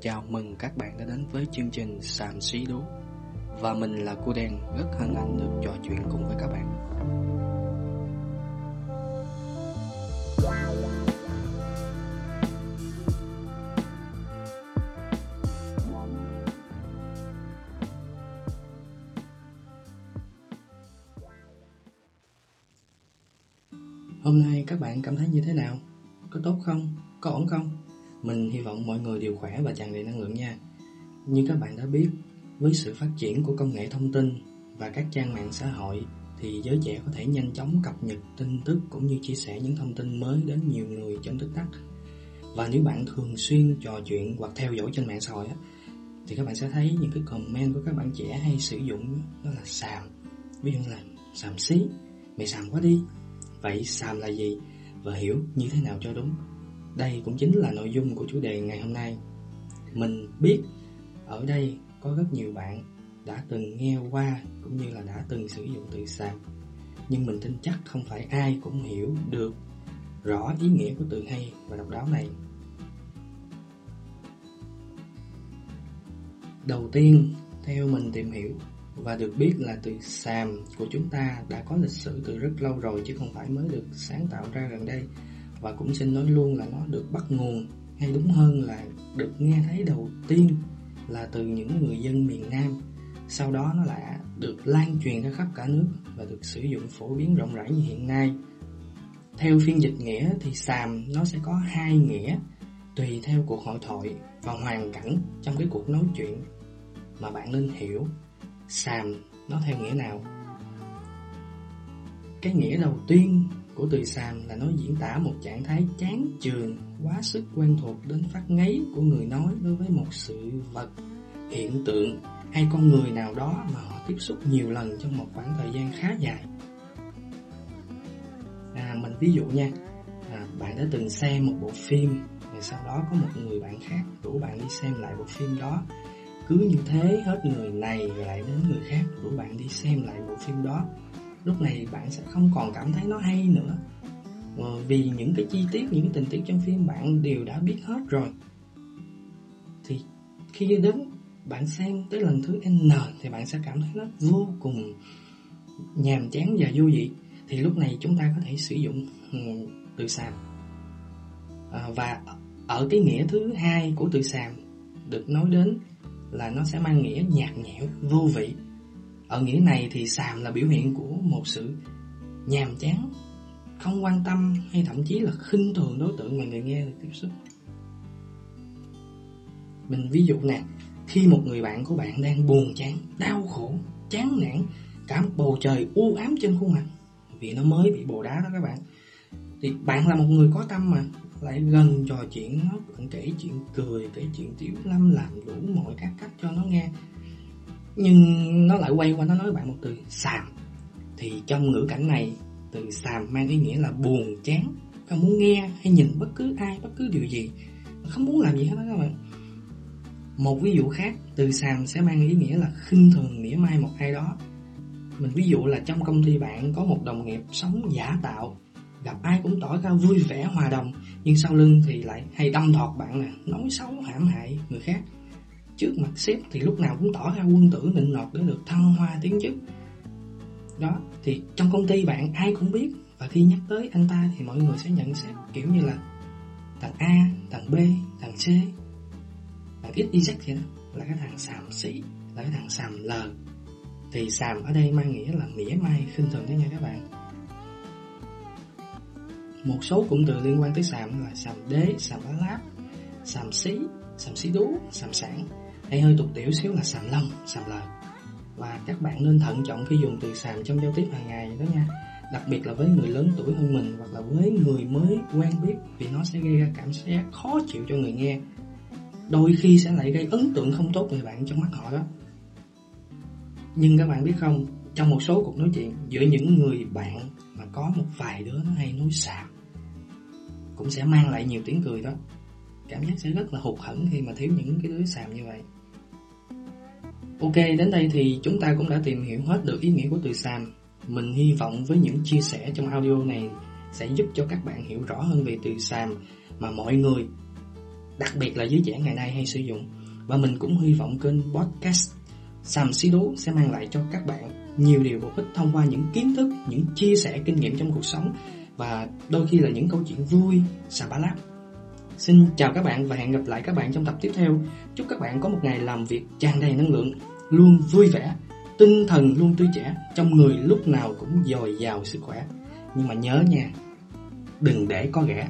Chào mừng các bạn đã đến với chương trình Sàm Xí Đố Và mình là cô Đen, rất hân hạnh được trò chuyện cùng với các bạn Hôm nay các bạn cảm thấy như thế nào? Có tốt không? Có ổn không? Mình hy vọng mọi người đều khỏe và tràn đầy năng lượng nha. Như các bạn đã biết, với sự phát triển của công nghệ thông tin và các trang mạng xã hội thì giới trẻ có thể nhanh chóng cập nhật tin tức cũng như chia sẻ những thông tin mới đến nhiều người trong tích tắc. Và nếu bạn thường xuyên trò chuyện hoặc theo dõi trên mạng xã hội thì các bạn sẽ thấy những cái comment của các bạn trẻ hay sử dụng đó là xàm. Ví dụ là xàm xí, mày xàm quá đi. Vậy xàm là gì và hiểu như thế nào cho đúng? Đây cũng chính là nội dung của chủ đề ngày hôm nay. Mình biết ở đây có rất nhiều bạn đã từng nghe qua cũng như là đã từng sử dụng từ sàm. Nhưng mình tin chắc không phải ai cũng hiểu được rõ ý nghĩa của từ hay và độc đáo này. Đầu tiên, theo mình tìm hiểu và được biết là từ sàm của chúng ta đã có lịch sử từ rất lâu rồi chứ không phải mới được sáng tạo ra gần đây và cũng xin nói luôn là nó được bắt nguồn, hay đúng hơn là được nghe thấy đầu tiên là từ những người dân miền Nam. Sau đó nó lại được lan truyền ra khắp cả nước và được sử dụng phổ biến rộng rãi như hiện nay. Theo phiên dịch nghĩa thì sàm nó sẽ có hai nghĩa tùy theo cuộc hội thoại và hoàn cảnh trong cái cuộc nói chuyện mà bạn nên hiểu. Sàm nó theo nghĩa nào? Cái nghĩa đầu tiên của từ sàm là nó diễn tả một trạng thái chán chường, quá sức quen thuộc đến phát ngấy của người nói đối với một sự vật, hiện tượng hay con người nào đó mà họ tiếp xúc nhiều lần trong một khoảng thời gian khá dài. À, mình ví dụ nha, à, bạn đã từng xem một bộ phim, rồi sau đó có một người bạn khác rủ bạn đi xem lại bộ phim đó. Cứ như thế hết người này lại đến người khác rủ bạn đi xem lại bộ phim đó lúc này bạn sẽ không còn cảm thấy nó hay nữa. Ờ, vì những cái chi tiết những cái tình tiết trong phim bạn đều đã biết hết rồi. Thì khi đến bạn xem tới lần thứ n thì bạn sẽ cảm thấy nó vô cùng nhàm chán và vô vị. Thì lúc này chúng ta có thể sử dụng ừ, từ sàm. À, và ở cái nghĩa thứ hai của từ sàm được nói đến là nó sẽ mang nghĩa nhạt nhẽo vô vị ở nghĩa này thì xàm là biểu hiện của một sự nhàm chán, không quan tâm hay thậm chí là khinh thường đối tượng mà người nghe được tiếp xúc. Mình ví dụ nè, khi một người bạn của bạn đang buồn chán, đau khổ, chán nản, cả một bầu trời u ám trên khuôn mặt vì nó mới bị bồ đá đó các bạn. Thì bạn là một người có tâm mà lại gần trò chuyện nó cũng kể chuyện cười, kể chuyện tiểu lâm làm đủ mọi các cách cho nó nghe nhưng nó lại quay qua, nó nói bạn một từ, xàm. Thì trong ngữ cảnh này, từ xàm mang ý nghĩa là buồn, chán. Không muốn nghe hay nhìn bất cứ ai, bất cứ điều gì. Không muốn làm gì hết đó các bạn. Một ví dụ khác, từ xàm sẽ mang ý nghĩa là khinh thường mỉa mai một ai đó. Mình ví dụ là trong công ty bạn có một đồng nghiệp sống giả tạo, gặp ai cũng tỏ ra vui vẻ, hòa đồng, nhưng sau lưng thì lại hay đâm thọt bạn nè, nói xấu, hãm hại người khác trước mặt sếp thì lúc nào cũng tỏ ra quân tử nịnh nọt để được thăng hoa tiến chức. Đó thì trong công ty bạn ai cũng biết và khi nhắc tới anh ta thì mọi người sẽ nhận xét kiểu như là thằng A, thằng B, thằng C thằng X, Y, Z vậy đó là cái thằng xàm xỉ là cái thằng xàm lờ. Thì xàm ở đây mang nghĩa là mỉa mai khinh thường đó nha các bạn. Một số cụm từ liên quan tới xàm là xàm đế, xàm lá láp, xàm xí, xàm xí đú, xàm sản hay hơi tục tiểu xíu là sàm lông, sàm lời. Và các bạn nên thận trọng khi dùng từ sàm trong giao tiếp hàng ngày đó nha. Đặc biệt là với người lớn tuổi hơn mình hoặc là với người mới quen biết vì nó sẽ gây ra cảm giác khó chịu cho người nghe. Đôi khi sẽ lại gây ấn tượng không tốt về bạn trong mắt họ đó. Nhưng các bạn biết không trong một số cuộc nói chuyện giữa những người bạn mà có một vài đứa nó hay nói sàm cũng sẽ mang lại nhiều tiếng cười đó. Cảm giác sẽ rất là hụt hẫng khi mà thiếu những cái đứa sàm như vậy. Ok, đến đây thì chúng ta cũng đã tìm hiểu hết được ý nghĩa của từ sàm. Mình hy vọng với những chia sẻ trong audio này sẽ giúp cho các bạn hiểu rõ hơn về từ sàm mà mọi người đặc biệt là giới trẻ ngày nay hay sử dụng. Và mình cũng hy vọng kênh podcast Sàm Xí Đố sẽ mang lại cho các bạn nhiều điều bổ ích thông qua những kiến thức, những chia sẻ kinh nghiệm trong cuộc sống và đôi khi là những câu chuyện vui, xà bá lát. Xin chào các bạn và hẹn gặp lại các bạn trong tập tiếp theo. Chúc các bạn có một ngày làm việc tràn đầy năng lượng, luôn vui vẻ, tinh thần luôn tươi trẻ, trong người lúc nào cũng dồi dào sức khỏe. Nhưng mà nhớ nha, đừng để có ghẻ